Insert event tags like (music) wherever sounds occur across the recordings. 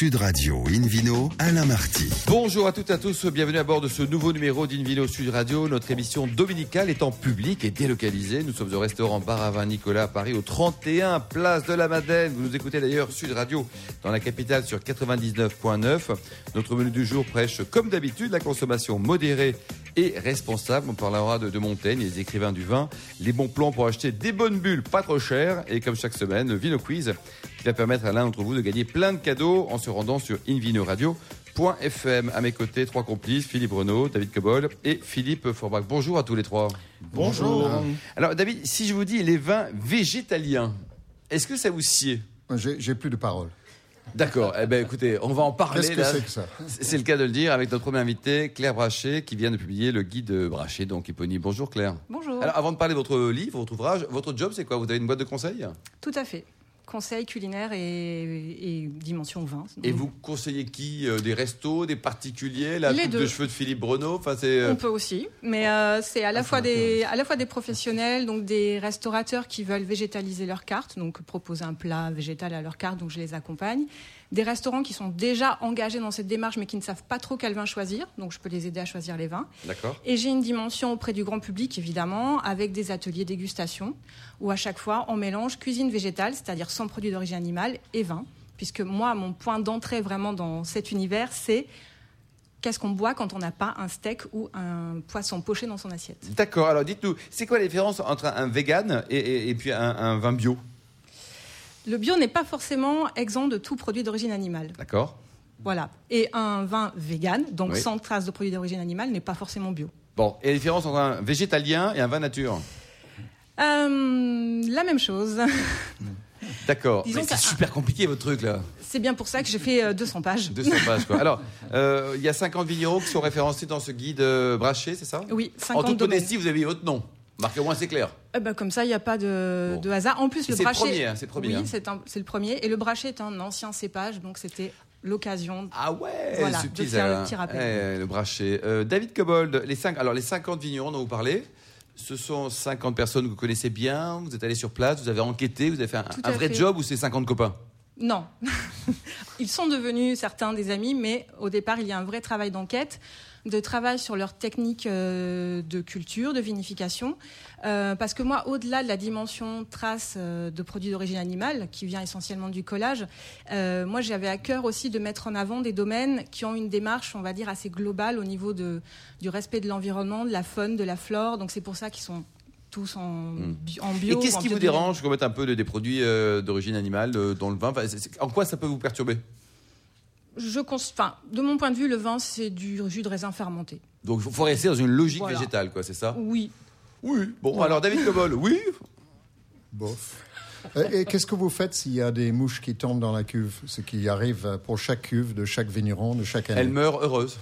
Sud Radio Invino, Alain Marty. Bonjour à toutes et à tous, bienvenue à bord de ce nouveau numéro d'Invino Sud Radio. Notre émission dominicale est en public et délocalisée. Nous sommes au restaurant Bar Vin Nicolas à Paris, au 31 Place de la Madeleine. Vous nous écoutez d'ailleurs Sud Radio dans la capitale sur 99.9. Notre menu du jour prêche, comme d'habitude, la consommation modérée et responsable. On parlera de, de Montaigne, les écrivains du vin, les bons plans pour acheter des bonnes bulles pas trop chères et comme chaque semaine, le Vino Quiz qui va permettre à l'un d'entre vous de gagner plein de cadeaux en se rendant sur invinoradio.fm. À mes côtés, trois complices, Philippe Renaud, David Cobol et Philippe Forbach. Bonjour à tous les trois. Bonjour. Alors David, si je vous dis les vins végétaliens, est-ce que ça vous sied? J'ai j'ai plus de paroles. D'accord. Eh ben, écoutez, on va en parler. Qu'est-ce que là. c'est que ça? C'est le cas de le dire avec notre premier invité, Claire Brachet, qui vient de publier le guide Brachet, donc éponyme. Bonjour Claire. Bonjour. Alors, avant de parler de votre livre, votre ouvrage, votre job, c'est quoi? Vous avez une boîte de conseils? Tout à fait. Conseil culinaire et, et dimension vin. Et vous conseillez qui Euh, Des restos, des particuliers La Les coupe deux. de cheveux de Philippe Enfin, c'est. euh, On peut aussi, mais euh, c'est à la Ah, fois des à la fois des professionnels, donc des restaurateurs qui veulent végétaliser leur carte, donc proposer un plat végétal à leur carte, donc je les accompagne. Des restaurants qui sont déjà engagés dans cette démarche, mais qui ne savent pas trop quel vin choisir, donc je peux les aider à choisir les vins. D'accord. Et j'ai une dimension auprès du grand public, évidemment, avec des ateliers dégustation, où à chaque fois, on mélange cuisine végétale, c'est-à-dire sans produits d'origine animale, et vin. Puisque moi, mon point d'entrée vraiment dans cet univers, c'est qu'est-ce qu'on boit quand on n'a pas un steak ou un poisson poché dans son assiette. D'accord. Alors, dites-nous, c'est quoi la différence entre un, vegan et, et- et puis un, un vin bio? Le bio n'est pas forcément exempt de tout produit d'origine animale. D'accord. Voilà. Et un vin vegan, donc Oui. sans trace de produits d'origine animale, n'est pas forcément bio. Bon, et la différence entre un végétalien et un vin nature Euh, la même chose. (laughs) D'accord. Mais c'est super compliqué votre truc là. C'est bien pour ça que j'ai fait euh, 200 pages. (laughs) 200 pages quoi. Alors, (laughs) euh, il y a 50 vignerons qui sont référencés dans ce guide euh, Brachet, c'est ça? Oui, En 50 toute domaines. modestie, vous avez votre nom. Marquez au moins, c'est clair. Eh ben, comme ça, il n'y a pas de, Bon. de hasard. En plus, Et le c'est le brachet. premier, hein, c'est le premier, Oui, hein. c'est un- c'est le premier. Et le brachet est un ancien cépage, donc c'était l'occasion. Ah ouais, Voilà, subtil, de faire le ça. petit rappel. Eh, le brachet. Euh, David Cobold, les, cinq, alors les 50 vignerons dont vous parlez, ce sont 50 personnes que vous connaissez bien, vous êtes allé sur place, vous avez enquêté, vous avez fait un, vrai fait. job ou c'est 50 copains? Non. (laughs) Ils sont devenus certains des amis, mais au départ, il y a un vrai travail d'enquête, de travail sur leur technique euh, de culture, de vinification. Euh, parce que moi, au-delà de la dimension trace euh, de produits d'origine animale, qui vient essentiellement du collage, moi, j'avais à cœur aussi de mettre en avant des domaines qui ont une démarche, on va dire, assez globale au niveau de, du respect de l'environnement, de la faune, de la flore. Donc c'est pour ça qu'ils sont tous en, bi- en bio. Et qu'est-ce qui vous dérange qu'on mette un peu de- des produits euh, d'origine animale euh, dans le vin? Enfin, En quoi ça peut vous perturber? Je enfin, de mon point de vue, le vin, c'est du jus de raisin fermenté. Donc il faut rester dans une logique Voilà. végétale, quoi, c'est ça Oui. Oui. Bon, alors David Cobol, oui Bof. Et qu'est-ce que vous faites s'il y a des mouches qui tombent dans la cuve Ce qui arrive pour chaque cuve de chaque vigneron de chaque année. Elle meurt heureuse.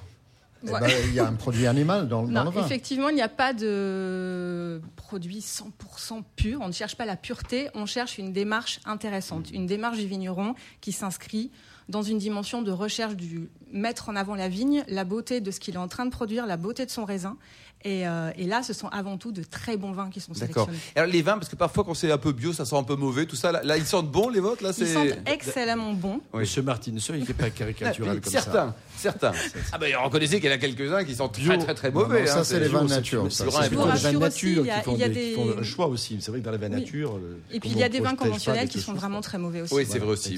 Eh Ouais. ben, il y a un produit animal dans, dans Non, le vin. effectivement, il n'y a pas de produit 100% pur. On ne cherche pas la pureté, on cherche une démarche intéressante, une démarche du vigneron qui s'inscrit dans une dimension de recherche du mettre en avant la vigne, la beauté de ce qu'il est en train de produire, la beauté de son raisin. Et, euh, et là, ce sont avant tout de très bons vins qui sont D'accord. sélectionnés. Alors les vins, parce que parfois quand c'est un peu bio, ça sent un peu mauvais, tout ça. Là, là, ils sentent bon les vôtres là, Ils c'est. sentent excellemment bons. Oui. Monsieur Martin, ne soyez pas caricatural comme ça. certains, certains. Ah ben reconnaissez qu'il y en a quelques-uns qui sont Bio. très très très mauvais. non, ça, hein, c'est les vins nature, C'est les vins nature aussi, qui il y a- font il des- qui font des- un choix aussi. C'est vrai que dans les vins Oui. nature. Et puis il y a des vins conventionnels qui sont vraiment très mauvais aussi. Oui, c'est vrai aussi.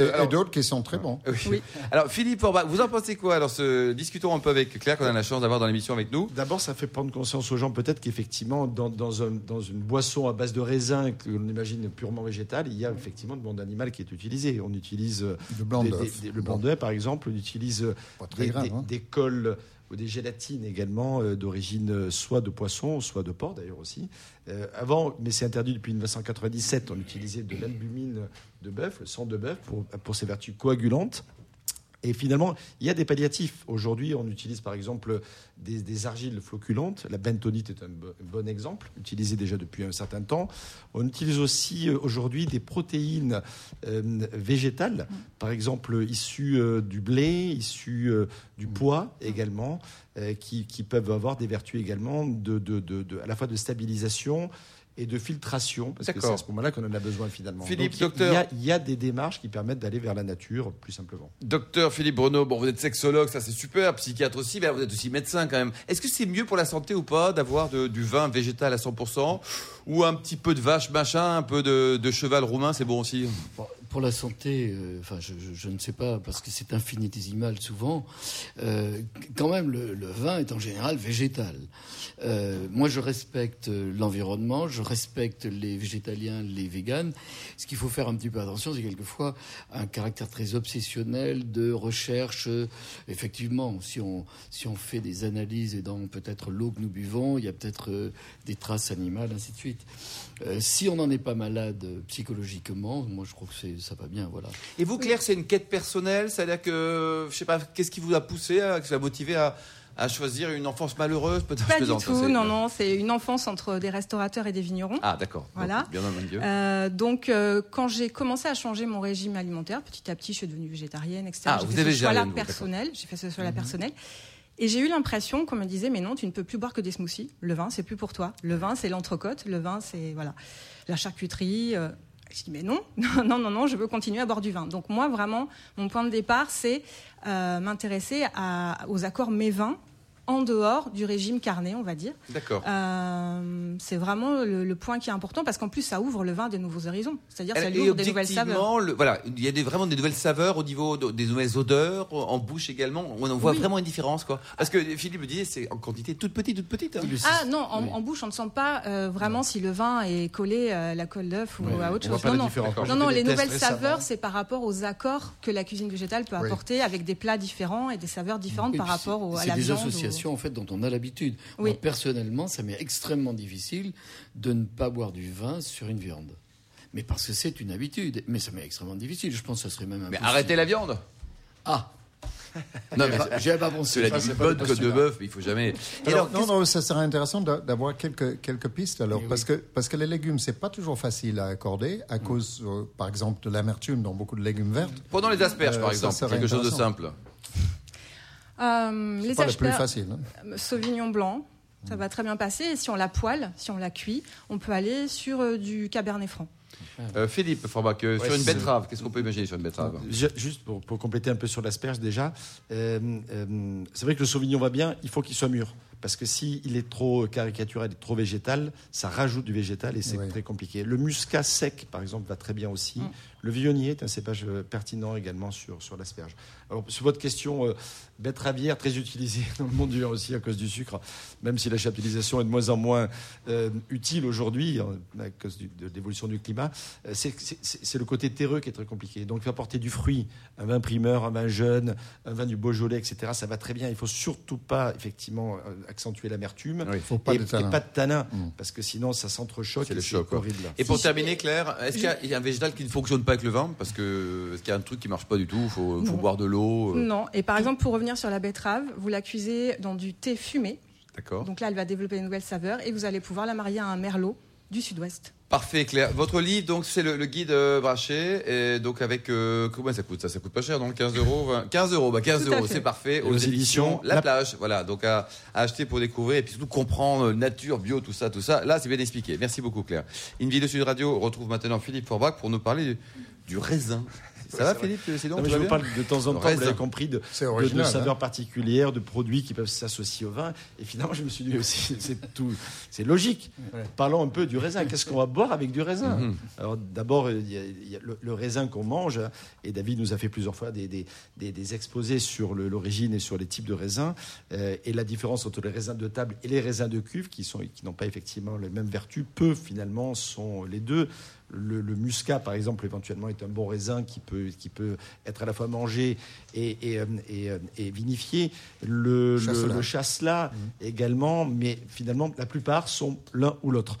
Euh, Et, d'autres qui sont très bons. Oui. Alors Philippe vous en pensez quoi? Alors discutons un peu avec Claire qu'on a la chance d'avoir dans l'émission avec nous. D'abord, ça fait prendre conscience aux gens peut-être qu'effectivement, dans, dans, un- dans une boisson à base de raisin que l'on imagine purement végétale, il y a effectivement de monde animal qui est utilisé. On utilise euh, Le blanc d'œuf. le blanc d'œuf, par exemple. On utilise euh, des, grave, des- hein. des cols ou des gélatines également euh, d'origine soit de poisson, soit de porc d'ailleurs aussi. Euh, avant, mais c'est interdit depuis 1997, on utilisait de l'albumine de bœuf, le sang de bœuf, pour, pour ses vertus coagulantes. Et finalement, il y a des palliatifs. Aujourd'hui, on utilise par exemple des, des argiles floculantes. La bentonite est un bo- bon exemple, utilisé déjà depuis un certain temps. On utilise aussi euh, aujourd'hui des protéines euh, végétales, par exemple issues euh, du blé, issues euh, du pois également, euh, qui, qui peuvent avoir des vertus également de, de- de- de- à la fois de stabilisation et de filtration, parce que c'est à ce moment-là qu'on en a besoin finalement. Philippe, Donc, il y a- docteur. il y, a, il y a des démarches qui permettent d'aller vers la nature plus simplement. Docteur Philippe Bruno, bon, vous êtes sexologue, ça c'est super, psychiatre aussi, mais vous êtes aussi médecin quand même. Est-ce que c'est mieux pour la santé ou pas d'avoir du vin végétal à 100% ou un petit peu de vache machin, un peu de, de cheval roumain, c'est bon aussi? Bon, pour la santé, euh, enfin, je, ne sais pas, parce que c'est infinitésimal souvent. Euh, quand même, le, vin est en général végétal. Euh, moi, je respecte l'environnement, je respecte les végétaliens, les véganes. Ce qu'il faut faire un petit peu attention, c'est quelquefois un caractère très obsessionnel de recherche. Effectivement, si on, si on fait des analyses et dans peut-être l'eau que nous buvons, il y a peut-être des traces animales, ainsi de suite. Si on n'en est pas malade psychologiquement, moi je crois que c'est- ça va bien, voilà. Et vous, Claire, c'est une quête personnelle C'est-à-dire que, je sais pas, qu'est-ce qui vous a poussé, à, qui vous a motivé à, à choisir une enfance malheureuse Peut-être? Je Pas du tout, hein, c'est- non, non, c'est une enfance entre des restaurateurs et des vignerons. Ah, d'accord. Voilà. Donc, Bien milieu. Euh, donc, euh, quand j'ai commencé à changer mon régime alimentaire, petit à petit, je suis devenue végétarienne, etc. Ah, vous ce choix-là personnel. J'ai fait ce choix-là personnel. Et j'ai eu l'impression qu'on me disait, mais non, tu ne peux plus boire que des smoothies. Le vin, c'est plus pour toi. Le vin, c'est l'entrecôte. Le vin, c'est voilà, la charcuterie. euh. Je dis, mais (laughs) non, non, non, non, je veux continuer à boire du vin. Donc moi, vraiment, mon point de départ, c'est euh, m'intéresser aux accords mets vins en dehors du régime carné, on va dire. D'accord. Euh, c'est vraiment le, le point qui est important parce qu'en plus ça ouvre le vin à de nouveaux horizons. C'est-à-dire ça lui ouvre des nouvelles saveurs. le- voilà, il y a des, vraiment des nouvelles saveurs au niveau de- des nouvelles odeurs, en bouche également. On en voit Oui. vraiment une différence, quoi. Parce que Philippe me disait, c'est en quantité toute petite, toute petite. hein. Ah non, en, en bouche on ne sent pas euh, vraiment si le vin est collé à la colle d'œuf ou à autre on voit chose. pas Non, la non. Non, les nouvelles saveurs, c'est par rapport aux accords que la cuisine végétale peut Oui. apporter avec des plats différents et des saveurs différentes Et par rapport au, à la viande. En fait dont on a l'habitude. Oui. Moi personnellement, ça m'est extrêmement difficile de ne pas boire du vin sur une viande. Mais parce que c'est une habitude. Mais ça m'est extrêmement difficile. Je pense que ça serait même Mais impossible. arrêtez la viande. Ah, Non, mais avais pas pensé. cela Ça, dit, bonne côte de bœuf, mais il faut jamais. Et Alors, alors, non, non, ça serait intéressant d'a- d'avoir quelques, quelques pistes alors, Eh parce, oui. que, parce que les légumes, c'est pas toujours facile à accorder à cause, euh, par exemple, de l'amertume dans beaucoup de légumes verts. Pendant les asperges, Euh, par ça exemple, serait quelque chose de simple. Euh, les pas le plus asperges- facile. hein. Euh, Sauvignon blanc, ça va très bien passer. Et si on la poêle, si on la cuit, on peut aller sur euh, du cabernet franc. Euh, Philippe Forbach, euh, Ouais, sur une betterave, qu'est-ce qu'on peut imaginer sur une betterave juste pour, pour compléter un peu sur l'asperge déjà, euh, euh, c'est vrai que le sauvignon va bien, il faut qu'il soit mûr. Parce que s'il est trop caricatural et trop végétal, ça rajoute du végétal et c'est très compliqué. Le muscat sec, par exemple, va très bien aussi. Mm. Le viognier est un cépage euh, pertinent également sur, sur l'asperge. Alors, sur votre question euh, betteravière, très utilisée (laughs) dans le monde du vin aussi à cause du sucre, même si la chaptalisation est de moins en moins euh, utile aujourd'hui euh, à cause du- de l'évolution du climat, euh, c'est- le côté terreux qui est très compliqué. Donc, apporter du fruit, un vin primeur, un vin jeune, un vin du Beaujolais, etc., ça va très bien. Il faut surtout pas, effectivement, accentuer l'amertume. Oui. Faut pas et, de et tanin. pas de tanin, Mm. parce que sinon ça s'entrechoque C'est et horrible. Et pour Si terminer, Claire, est-ce qu'il y a- il y, a un végétal qui ne fonctionne pas avec le vin Parce que est-ce qu'il y a un truc qui marche pas du tout Il faut, boire de l'eau. euh, Non. Et par exemple, pour revenir sur la betterave, vous la cuisez dans du thé fumé. D'accord. Donc là, elle va développer une nouvelle saveur et vous allez pouvoir la marier à un merlot du sud-ouest. Parfait, Claire. Votre livre, donc, c'est le, le guide euh, Brachet. Et donc, avec. euh, combien ça coûte? Ça, ça coûte pas cher, donc 15 euros. 20 15 euros, bah 15 Tout à euros, c'est parfait. Aux, aux éditions éditions La La- Plage. Voilà, donc à, à acheter pour découvrir et puis surtout comprendre euh, nature, bio, tout ça, tout ça. Là, c'est bien expliqué. Merci beaucoup, Claire. Une vidéo Sud Radio retrouve maintenant Philippe Forbach pour nous parler du, du raisin. Ça va, c'est. Philippe mais tout je vous parle de temps en temps, vous l'avez compris, de, C'est de, original. saveurs hein. particulières, de produits qui peuvent s'associer au vin. Et finalement, je me suis dit aussi, c'est tout, c'est logique. Parlons un peu du raisin. Qu'est-ce qu'on va boire avec du raisin Mhm. Alors d'abord, il y a, il y a le, raisin qu'on mange, hein, et David nous a fait plusieurs fois des, des, exposés sur l'origine et sur les types de raisins, euh, et la différence entre les raisins de table et les raisins de cuve, qui sont qui n'ont pas effectivement les mêmes vertus, peu finalement sont les deux. Le, le muscat, par exemple, éventuellement, est un bon raisin qui peut, qui peut être à la fois mangé et, et, euh, et, euh, et vinifié. Le, Chasselas. le chasselas également, mais finalement, la plupart sont l'un ou l'autre.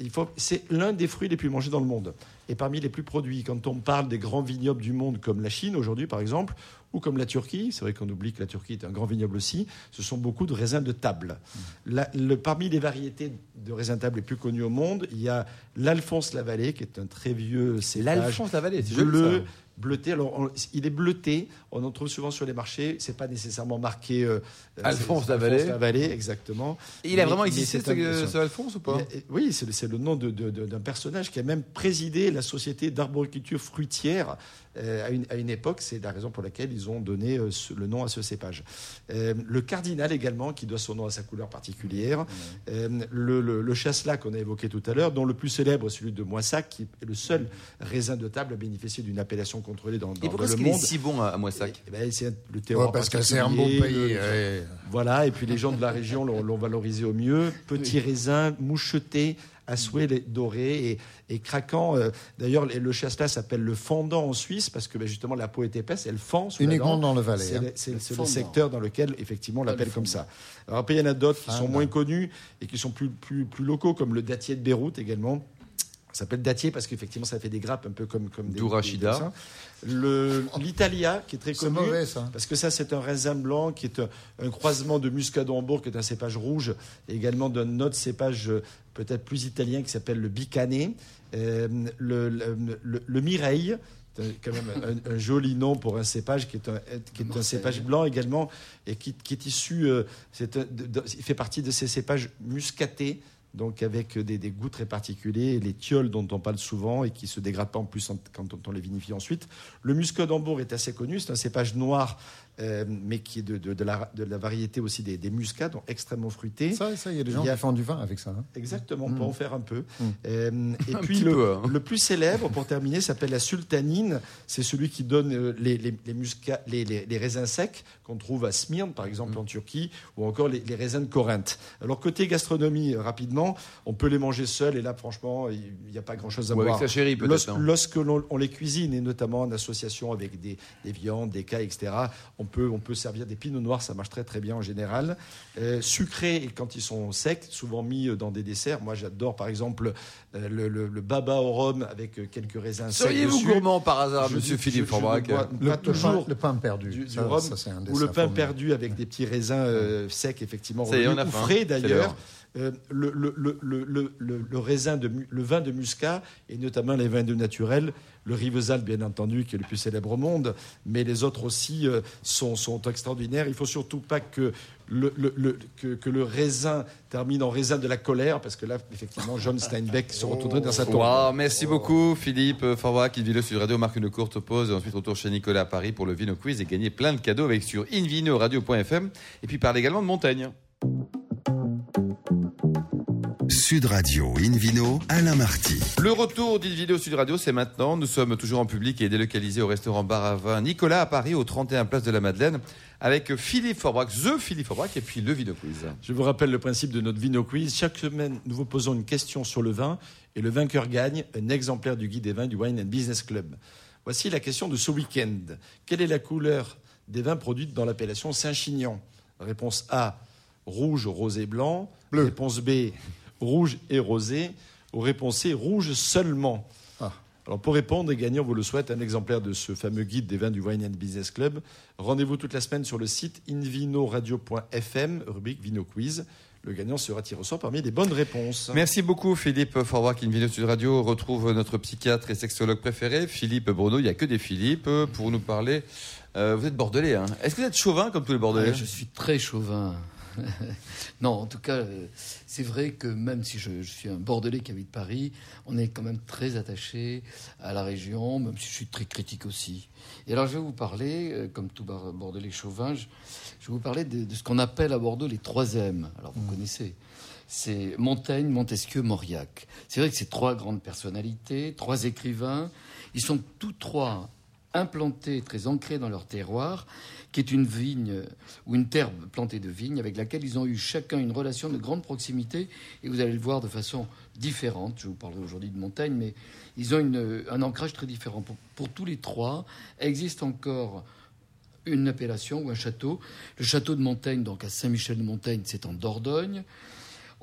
Il faut, c'est l'un des fruits les plus mangés dans le monde et parmi les plus produits. Quand on parle des grands vignobles du monde, comme la Chine aujourd'hui, par exemple, ou comme la Turquie, c'est vrai qu'on oublie que la Turquie est un grand vignoble aussi, ce sont beaucoup de raisins de table. La- le- parmi les variétés de raisins de table les plus connues au monde, il y a l'Alphonse Lavallée, qui est un très vieux cépage L'Alphonse Lavallée, c'est bleu. Bleuté. Alors, on- il est bleuté. On en trouve souvent sur les marchés. C'est pas nécessairement marqué. euh, euh, Alphonse Lavallée. Lavallée, exactement. Et il a Mais- vraiment existé, un- ce, Alphonse ou pas oui, c'est le, nom d'un personnage qui a même présidé la société d'arboriculture fruitière à, une, à une époque. C'est la raison pour laquelle ils ont donné euh, ce- le nom à ce cépage. Euh, le cardinal également, qui doit son nom à sa couleur particulière. Euh, le, le, le chasselas qu'on a évoqué tout à l'heure, dont le plus célèbre est celui de Moissac, qui est le seul raisin de table à bénéficier d'une appellation contrôlée dans, Et dans pourquoi le est-ce qu'il est monde. si bon à, à Moissac Eh ben, c'est le terroir Ouais, parce que c'est un particulier, pays. le- ouais. voilà, et puis les gens de la région l'ont l'ont valorisé au mieux. Petit raisin, moucheté, à souhait les- doré et, et craquant. Euh, D'ailleurs, le chasselas s'appelle le fendant en Suisse parce que ben, justement la peau est épaisse, elle fend sous Uniquement dans le Valais. C'est hein. le, c'est le secteur dans lequel, effectivement, on l'appelle comme ça. Alors, après, il y en a d'autres qui sont moins connus et qui sont plus, plus, plus locaux, comme le dattier de Beyrouth également. Ça s'appelle dattier parce qu'effectivement, ça fait des grappes un peu comme, comme des. Rachida. Le- L'Italia, qui est très C'est connu. mauvais, ça. Parce que ça, c'est un raisin blanc qui est un, un croisement de muscadambour, qui est un cépage rouge, et également d'un autre cépage euh, peut-être plus italien qui s'appelle le bicané. Euh, le, le, le- le mireille, quand même un, un joli nom pour un cépage qui est un, qui est un cépage blanc également, et qui, qui est issu, euh, c'est un- de- de- il fait partie de ces cépages muscatés. Donc avec des, goûts très particuliers, les tioles dont on parle souvent et qui se dégradent pas en plus quand on, on les vinifie ensuite. Le muscadambour est assez connu, c'est un cépage noir, euh, mais qui est de, de- de la, de la variété aussi des, des muscats, donc extrêmement fruité. Ça, ça, il y a des gens a- qui font du vin avec ça. hein. Exactement, on peut en faire un peu. Mm. Euh, et Un puis petit le, peu, hein. le plus célèbre, pour terminer, s'appelle la sultanine. C'est celui qui donne euh, les, les, les, muscats- les, les- les raisins secs qu'on trouve à Smyrne, par exemple Mm. en Turquie, ou encore les, les raisins de Corinthe. Alors côté gastronomie, rapidement, on peut les manger seuls, et là franchement, il n'y a pas grand-chose à Ou avec sa chérie Lors- peut-être. hein. Lorsque l'on on les cuisine, et notamment en association avec des, des viandes, des cailles, etc., on peut, on peut servir des pinots noirs, ça marche très très bien en général. Euh, sucrés, et quand ils sont secs, souvent mis euh, dans des desserts. Moi j'adore par exemple euh, le, le- le baba au rhum avec quelques raisins secs Seriez-vous gourmand par hasard, Je monsieur Philippe Forbrac Le, toujours pain, le pain perdu. du, du Ça, rhum ça, c'est un ou le pain perdu avec des petits raisins euh, secs, effectivement, ou frais d'ailleurs. Euh, le, le, le, le, le- le- le raisin le vin de muscat et notamment les vins de naturel, le Rivesaltes bien entendu qui est le plus célèbre au monde, mais les autres aussi euh, sont, extraordinaires. Il faut surtout pas que le, le- le- le raisin termine en raisin de la colère parce que là effectivement John Steinbeck se retournerait dans sa tombe. Wow, merci beaucoup Philippe Forbrac. Invino Sud Radio marque une courte pause et ensuite retour chez Nicolas à Paris pour le Vino Quiz et gagner plein de cadeaux avec sur invinoradio.fm et puis parle également de Montaigne. Sud Radio Invino, Alain Marty. Le retour d'Invino Sud Radio, c'est maintenant. Nous sommes toujours en public et délocalisés au restaurant Bar à Vin Nicolas à Paris, au 31 Place de la Madeleine, avec Philippe Forbrac, The Philippe Forbrac, et puis le Vino Quiz. Je vous rappelle le principe de notre Vino Quiz. Chaque semaine, nous vous posons une question sur le vin et le vainqueur gagne un exemplaire du guide des vins du Wine and Business Club. Voici la question de ce week-end. Quelle est la couleur des vins produits dans l'appellation Saint-Chinian? Réponse A, rouge, rosé, blanc. Bleu. Réponse B, rouge et rosé. Ou réponse C, rouge seulement. Ah. Alors pour répondre et gagner, on vous le souhaite, un exemplaire de ce fameux guide des vins du Wine and Business Club. Rendez-vous toute la semaine sur le site invinoradio.fm, rubrique Vino Quiz. Le gagnant sera tiré au sort parmi les bonnes réponses. Merci beaucoup Philippe Forbrac. Invino Sud Radio retrouve notre psychiatre et sexologue préféré, Philippe Bruno. Il n'y a que des Philippe pour nous parler. Euh, vous êtes bordelais, hein Est-ce que vous êtes chauvin comme tous les bordelais? Ouais, je suis très chauvin. (laughs) non, en tout cas, euh, c'est vrai que même si je, je suis un Bordelais qui habite Paris, on est quand même très attaché à la région, même si je suis très critique aussi. Et alors, je vais vous parler, euh, comme tout Bordelais chauvin, je, je vais vous parler de, de ce qu'on appelle à Bordeaux les trois M. Alors, vous connaissez. C'est Montaigne, Montesquieu, Mauriac. C'est vrai que c'est trois grandes personnalités, trois écrivains. Ils sont tous trois implantés, très ancrés dans leur terroir, qui est une vigne ou une terre plantée de vignes avec laquelle ils ont eu chacun une relation de grande proximité. Et vous allez le voir de façon différente. Je vous parlerai aujourd'hui de Montaigne, mais ils ont un ancrage très différent. Pour, tous les trois, existe encore une appellation ou un château. Le château de Montaigne, donc à Saint-Michel-de-Montaigne, c'est en Dordogne.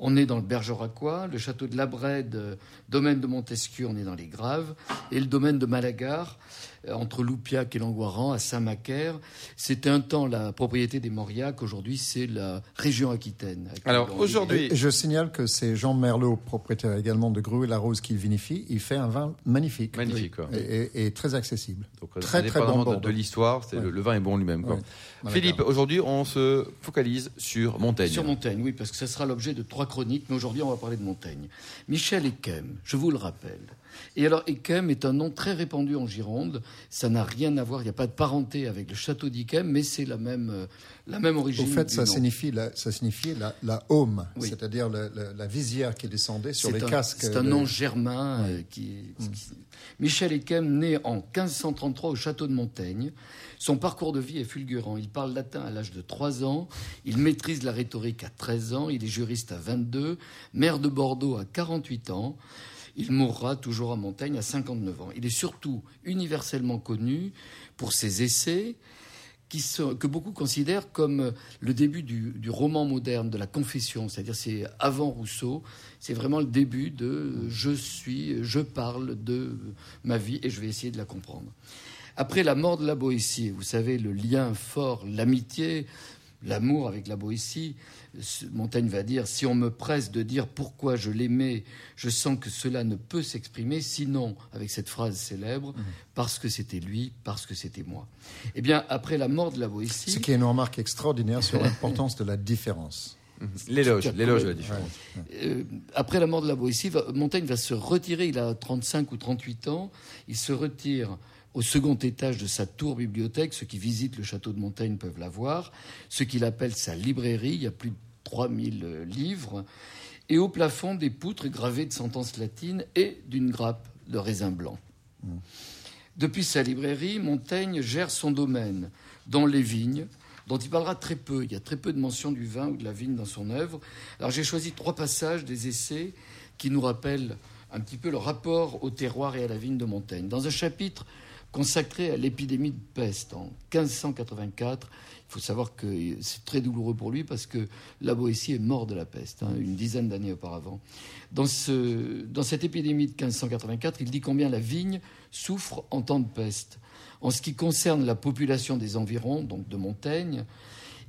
On est dans le Bergeracois, le château de Labrède, euh, domaine de Montesquieu, on est dans les Graves, et le domaine de Malagar, entre Loupiac et Langoiran, à Saint-Macaire. C'était un temps la propriété des Mauriac, aujourd'hui c'est la région Aquitaine. Alors aujourd'hui, je signale que c'est Jean Merlot, propriétaire également de Gru et la Rose, qui vinifie. Il fait un vin magnifique. Magnifique, quoi. Et, et- et très accessible. donc, très, très indépendamment bon de, de l'histoire, Ouais. le, le vin est bon lui-même. Ouais. Philippe, aujourd'hui, on se focalise sur Montaigne. Sur Montaigne, oui, parce que ce sera l'objet de trois chroniques, mais aujourd'hui on va parler de Montaigne. Michel Ekem, je vous le rappelle. Et alors Ekem est un nom très répandu en Gironde, ça n'a rien à voir, il n'y a pas de parenté avec le château d'Yquem, mais c'est la même, euh, la même Au origine. fait, du ça signifie la, ça signifie la, la Oui. c'est-à-dire le- la visière qui descendait sur les un- casques. C'est un de- nom germain euh, qui, qui- Michel Ekem, né en 1533 au château de Montaigne. Son parcours de vie est fulgurant. Il parle latin à l'âge de 3 ans. Il maîtrise la rhétorique à 13 ans. Il est juriste à 22. Maire de Bordeaux à 48 ans. Il mourra toujours à Montaigne à 59 ans. Il est surtout universellement connu pour ses essais que beaucoup considèrent comme le début du, du roman moderne, de la confession, c'est-à-dire c'est avant Rousseau, c'est vraiment le début de je suis, je parle de ma vie et je vais essayer de la comprendre. Après la mort de la Boétie, vous savez, le lien fort, l'amitié, l'amour avec la Boétie, Montaigne va dire si on me presse de dire pourquoi je l'aimais, je sens que cela ne peut s'exprimer, sinon, avec cette phrase célèbre, parce que c'était lui, parce que c'était moi. Eh bien, après la mort de la Boétie, Ce qui est une remarque extraordinaire sur l'importance de la différence. (laughs) L'éloge, Tout à l'éloge de la différence. Euh, après la mort de la Boétie, va- Montaigne va se retirer, il a 35 ou 38 ans, il se retire au second étage de sa tour bibliothèque, ceux qui visitent le château de Montaigne peuvent la voir, ce qu'il appelle sa librairie, il y a plus de 3000 euh, livres, et au plafond des poutres gravées de sentences latines et d'une grappe de raisin blanc. Depuis sa librairie, Montaigne gère son domaine, dont les vignes, dont il parlera très peu. Il y a très peu de mention du vin ou de la vigne dans son œuvre. Alors j'ai choisi trois passages des essais qui nous rappellent un petit peu le rapport au terroir et à la vigne de Montaigne. Dans un chapitre consacré à l'épidémie de peste en 1584, il faut savoir que c'est très douloureux pour lui parce que la Boétie est mort de la peste, hein, une dizaine d'années auparavant. Dans, dans cette épidémie de 1584, il dit combien la vigne souffre en temps de peste. En ce qui concerne la population des environs, donc de Montaigne,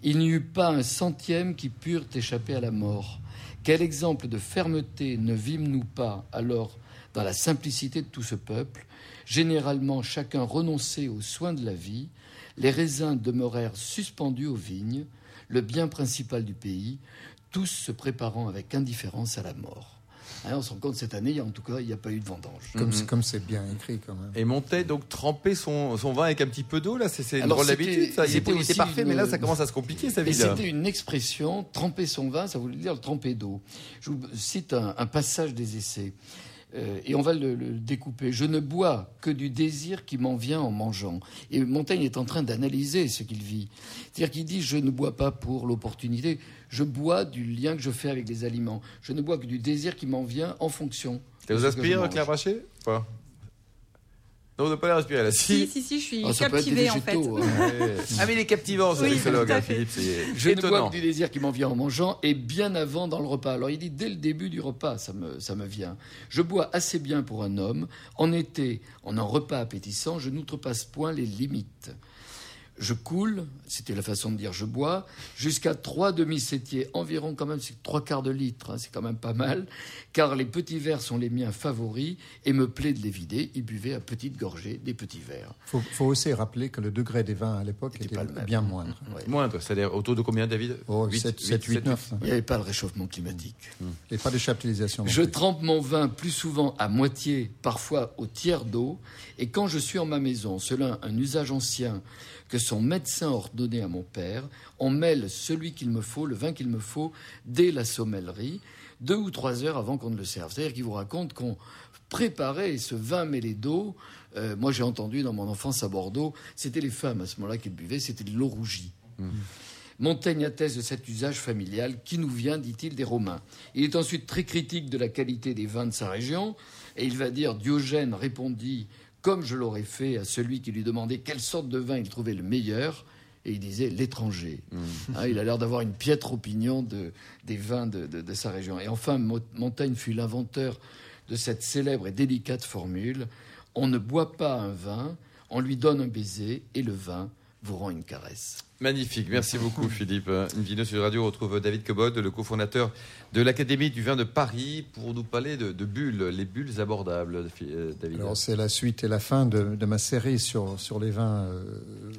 il n'y eut pas un centième qui purent échapper à la mort. Quel exemple de fermeté ne vîmes-nous pas alors dans la simplicité de tout ce peuple Généralement, chacun renonçait aux soins de la vie, les raisins demeurèrent suspendus aux vignes, le bien principal du pays, tous se préparant avec indifférence à la mort. Hein, on se rend compte cette année, en tout cas, il n'y a pas eu de vendange. Comme c'est- comme c'est bien écrit quand même. Et Montaigne, donc, tremper son, son vin avec un petit peu d'eau, là, c'est c'est une Alors, drôle d'habitude, ça. Il c'était était, parfait, une- mais là, ça commence à se compliquer, sa vie, c'était une expression, tremper son vin, ça voulait dire le tremper d'eau. Je vous cite un, un passage des essais, euh, et on va le, le découper. Je ne bois que du désir qui m'en vient en mangeant. Et Montaigne est en train d'analyser ce qu'il vit. C'est-à-dire qu'il dit, je ne bois pas pour l'opportunité, je bois du lien que je fais avec les aliments. Je ne bois que du désir qui m'en vient en fonction. Ça vous mange. Claire Brachet Pas? Non, vous n'avez pas l'air inspiré, là. Si, Si. si, si, je suis Ah, captivée en fait. hein. Ouais. (laughs) Ah, mais il est captivant, ce Oui, à hein. Philippe. C'est Je ne bois que du désir qui m'en vient en mangeant et bien avant dans le repas. Alors il dit dès le début du repas, ça me, ça me vient. Je bois assez bien pour un homme. En été, en un repas appétissant, je n'outrepasse point les limites. Je coule, c'était la façon de dire je bois, jusqu'à trois demi-septiers, environ quand même, c'est trois quarts de litre, hein, c'est quand même pas mal, car les petits verres sont les miens favoris et me plaît de les vider. Il buvait à petites gorgées des petits verres. Il faut, faut aussi rappeler que le degré des vins à l'époque était pas bien moindre. Ouais. Moindre, c'est-à-dire autour de combien, David? Oh, Huit, 7, huit, 7, 8, sept, 9. Il n'y avait pas le réchauffement climatique. Et pas de chaptalisation. non Je plus. trempe mon vin plus souvent à moitié, parfois au tiers d'eau, et quand je suis en ma maison, cela un usage ancien que son médecin ordonnait à mon père, on mêle celui qu'il me faut, le vin qu'il me faut, dès la sommellerie, deux ou trois heures avant qu'on ne le serve. C'est-à-dire qu'il vous raconte qu'on préparait ce vin mêlé d'eau. Euh, moi, j'ai entendu dans mon enfance à Bordeaux, c'était les femmes à ce moment-là qui le buvaient, c'était de l'eau rougie. Montaigne atteste de cet usage familial qui nous vient, dit-il, des Romains. Il est ensuite très critique de la qualité des vins de sa région, et il va dire Diogène répondit, comme je l'aurais fait à celui qui lui demandait quelle sorte de vin il trouvait le meilleur, et il disait l'étranger. (laughs) Hein, il a l'air d'avoir une piètre opinion de, des vins de, de- de sa région. Et enfin, Mo- Montaigne fut l'inventeur de cette célèbre et délicate formule on ne boit pas un vin, on lui donne un baiser et le vin vous rend une caresse. Magnifique, merci beaucoup Philippe. Une vidéo sur Radio retrouve David Cobod, le cofondateur de l'Académie du vin de Paris, pour nous parler de, bulles, les bulles abordables, euh, David. Alors c'est la suite et la fin de, ma série sur, sur les vins euh,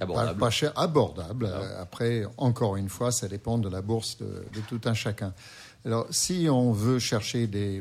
abordables. Pas, chers, abordables. Ah. Après, encore une fois, ça dépend de la bourse de, de tout un chacun. Alors, si on veut chercher des,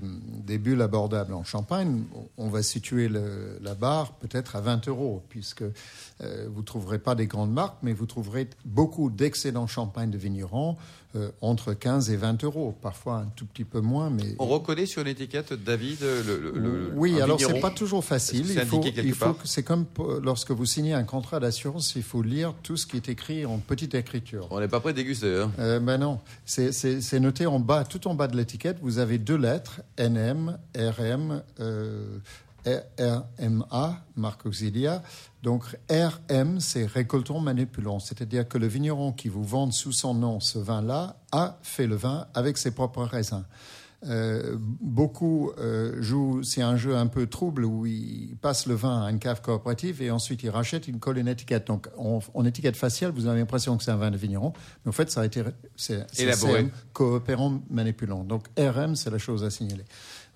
bulles abordables en Champagne, on va situer la barre peut-être à 20 euros, puisque euh, vous ne trouverez pas des grandes marques, mais vous trouverez beaucoup d'excellents champagnes de vignerons euh, entre 15 et 20 euros, parfois un tout petit peu moins. Mais on reconnaît sur l'étiquette, David, le, oui. Alors c'est pas toujours facile. Il faut, il faut c'est comme lorsque vous signez un contrat d'assurance, il faut lire tout ce qui est écrit en petite écriture. On n'est pas prêt de déguster. Hein euh, ben non, c'est noté en bas, tout en bas de l'étiquette. Vous avez deux lettres, NM, RM. Euh, RMA, marque auxilia. Donc RM, c'est récoltant manipulant, c'est-à-dire que le vigneron qui vous vend sous son nom ce vin-là a fait le vin avec ses propres raisins. Euh, beaucoup euh, jouent, c'est un jeu un peu trouble où ils passent le vin à une cave coopérative et ensuite ils rachètent, une colle une étiquette. Donc en, étiquette faciale, vous avez l'impression que c'est un vin de vigneron, mais en fait ça a été c'est, élaboré, coopérant manipulant. Donc RM, c'est la chose à signaler.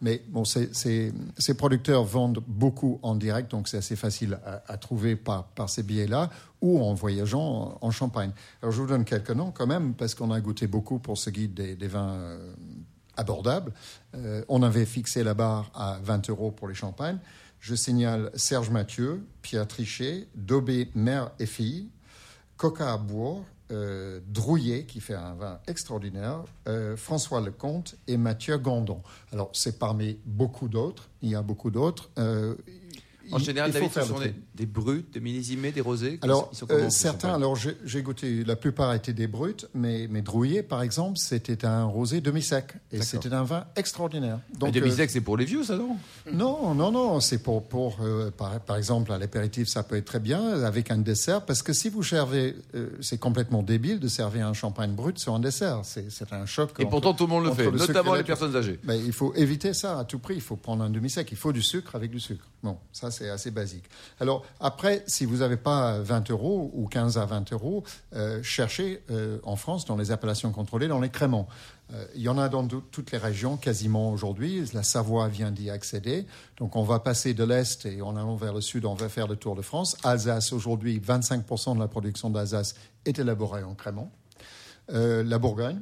Mais bon, ces producteurs vendent beaucoup en direct, donc c'est assez facile à, trouver par, ces billets-là ou en voyageant en, Champagne. Alors je vous donne quelques noms quand même, parce qu'on a goûté beaucoup pour ce guide des, vins euh, abordables. Euh, on avait fixé la barre à 20 euros pour les champagnes. Je signale Serge Mathieu, Pierre Trichet, Dobé, mère et fille, Coca à Bourg, euh, Drouillet, qui fait un vin extraordinaire, euh, François Lecomte et Mathieu Gandon. Alors, c'est parmi beaucoup d'autres. Il y a beaucoup d'autres. Euh, en général, David, ce sont des, des, bruts, des millésimés, des rosés Alors, euh, certains, alors j'ai goûté, la plupart étaient des bruts, mais, mais Drouillet, par exemple, c'était un rosé demi-sec. Et c'était un vin extraordinaire. Donc, demi-sec, c'est pour les vieux, ça, non? Non, non, non. C'est pour, pour euh, par, par, exemple, à l'apéritif, ça peut être très bien, avec un dessert, parce que si vous servez, euh, c'est complètement débile de servir un champagne brut sur un dessert. C'est un choc. Et pourtant, tout le monde le fait, notamment les personnes âgées. Mais il faut éviter ça à tout prix. Il faut prendre un demi-sec. Il faut du sucre avec du sucre. Bon, ça, c'est assez basique. Alors, après, si vous n'avez pas 20 euros ou 15 à 20 euros, euh, cherchez euh, en France, dans les appellations contrôlées, dans les créments. Euh, il y en a dans toutes les régions quasiment aujourd'hui. La Savoie vient d'y accéder. Donc on va passer de l'Est et en allant vers le Sud, on va faire le tour de France. Alsace, aujourd'hui, 25% de la production d'Alsace est élaborée en crémant. la Bourgogne,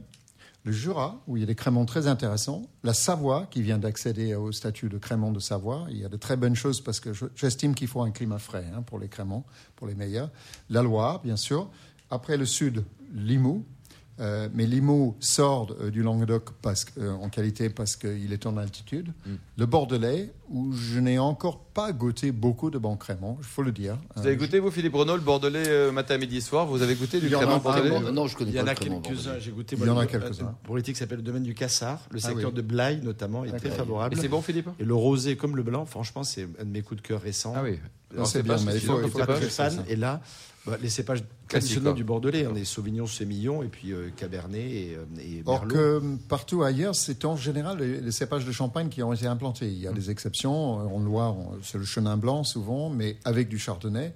le Jura, où il y a des créments très intéressants, la Savoie, qui vient d'accéder au statut de crément de Savoie. Il y a de très bonnes choses parce que j'estime qu'il faut un climat frais hein, pour les créments, pour les meilleurs. La Loire, bien sûr. Après le Sud, Limoux, euh, mais Limoux sort euh, du Languedoc parce, euh, en qualité parce qu'il est en altitude. Mm. Le Bordelais, où je n'ai encore pas goûté beaucoup de bons créments, il faut le dire. Vous avez goûté, vous, Philippe Renaud, le Bordelais matin, midi et soir? Vous avez goûté du crément bordelais? Non, je connais pas. Il y en a quelques-uns, j'ai goûté. Il y en a quelques-uns. Politique s'appelle le domaine du Cassard. Le ah secteur de Blaye, notamment, est très favorable. Et c'est bon, Philippe? Et le rosé comme le blanc, franchement, c'est un de mes coups de cœur récents. Ah oui. C'est bien, mais il faut, pas très fan. Et là, bah, les cépages traditionnels du Bordelais, on est Sauvignon, Sémillon et puis euh, Cabernet et, euh, et Or que euh, partout ailleurs, c'est en général les, cépages de Champagne qui ont été implantés. Il y a mm. des exceptions. En Loire, c'est le Chenin Blanc souvent, mais avec du Chardonnay.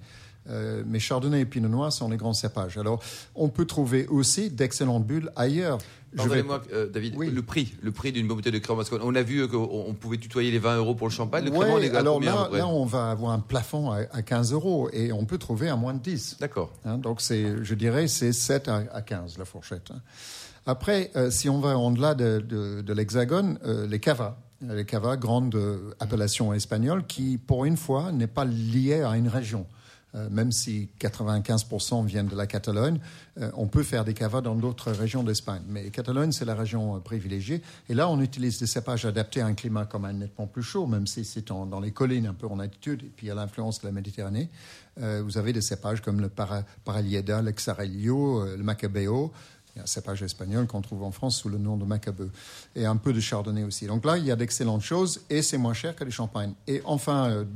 Euh, mais Chardonnay et Pinot Noir sont les grands cépages. Alors, on peut trouver aussi d'excellentes bulles ailleurs. Pardonnez-moi, euh, David, le prix, le prix d'une bouteille de crément. On a vu qu'on pouvait tutoyer les 20 euros pour le champagne. Le crément, les gars, alors là, là, on va avoir un plafond à, 15 euros et on peut trouver à moins de 10. D'accord. Hein, donc, c'est, je dirais, c'est 7 à, 15 la fourchette. Hein. Après, euh, si on va en-delà de, de, l'hexagone, les cavas les cavas, grande appellation espagnole, qui, pour une fois, n'est pas liée à une région. Euh, même si 95% viennent de la Catalogne, euh, on peut faire des cavas dans d'autres régions d'Espagne. Mais Catalogne, c'est la région euh, privilégiée. Et là, on utilise des cépages adaptés à un climat quand même nettement plus chaud, même si c'est dans les collines, un peu en altitude, et puis à l'influence de la Méditerranée. vous avez des cépages comme le Paralieda, le Xarello, le Macabeo, un cépage espagnol qu'on trouve en France sous le nom de Macabeu. Et un peu de chardonnay aussi. Donc là, il y a d'excellentes choses et c'est moins cher que les champagnes. Et enfin,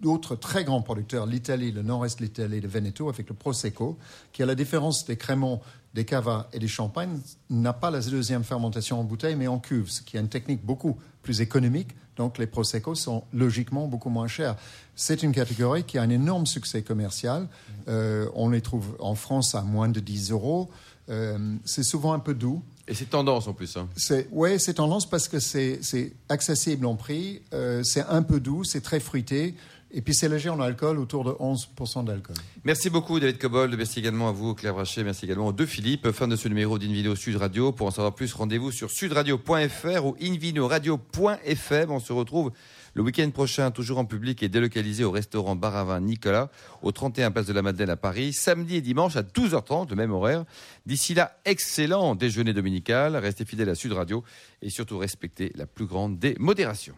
d'autres très grands producteurs, l'Italie, le nord-est de l'Italie, le Veneto, avec le Prosecco, qui, à la différence des créments des cavas et des champagnes n'a pas la deuxième fermentation en bouteille, mais en cuve, ce qui est une technique beaucoup plus économique. Donc les Prosecco sont logiquement beaucoup moins chers. C'est une catégorie qui a un énorme succès commercial. Euh, on les trouve en France à moins de 10 euros. Euh, c'est souvent un peu doux. Et c'est tendance en plus. Hein. C'est ouais, c'est tendance parce que c'est c'est accessible en prix, euh, c'est un peu doux, c'est très fruité. Et puis c'est léger en alcool, autour de 11% d'alcool. Merci beaucoup David Cobold, merci également à vous Claire Brachet, merci également aux deux Philippe. Fin de ce numéro d'Invino Sud Radio. Pour en savoir plus, rendez-vous sur sudradio.fr ou invinoradio.fm. On se retrouve le week-end prochain, toujours en public et délocalisé au restaurant Baravin Nicolas, au 31 Place de la Madeleine à Paris, samedi et dimanche à 12h30, le même horaire. D'ici là, excellent déjeuner dominical, restez fidèles à Sud Radio et surtout respectez la plus grande des modérations.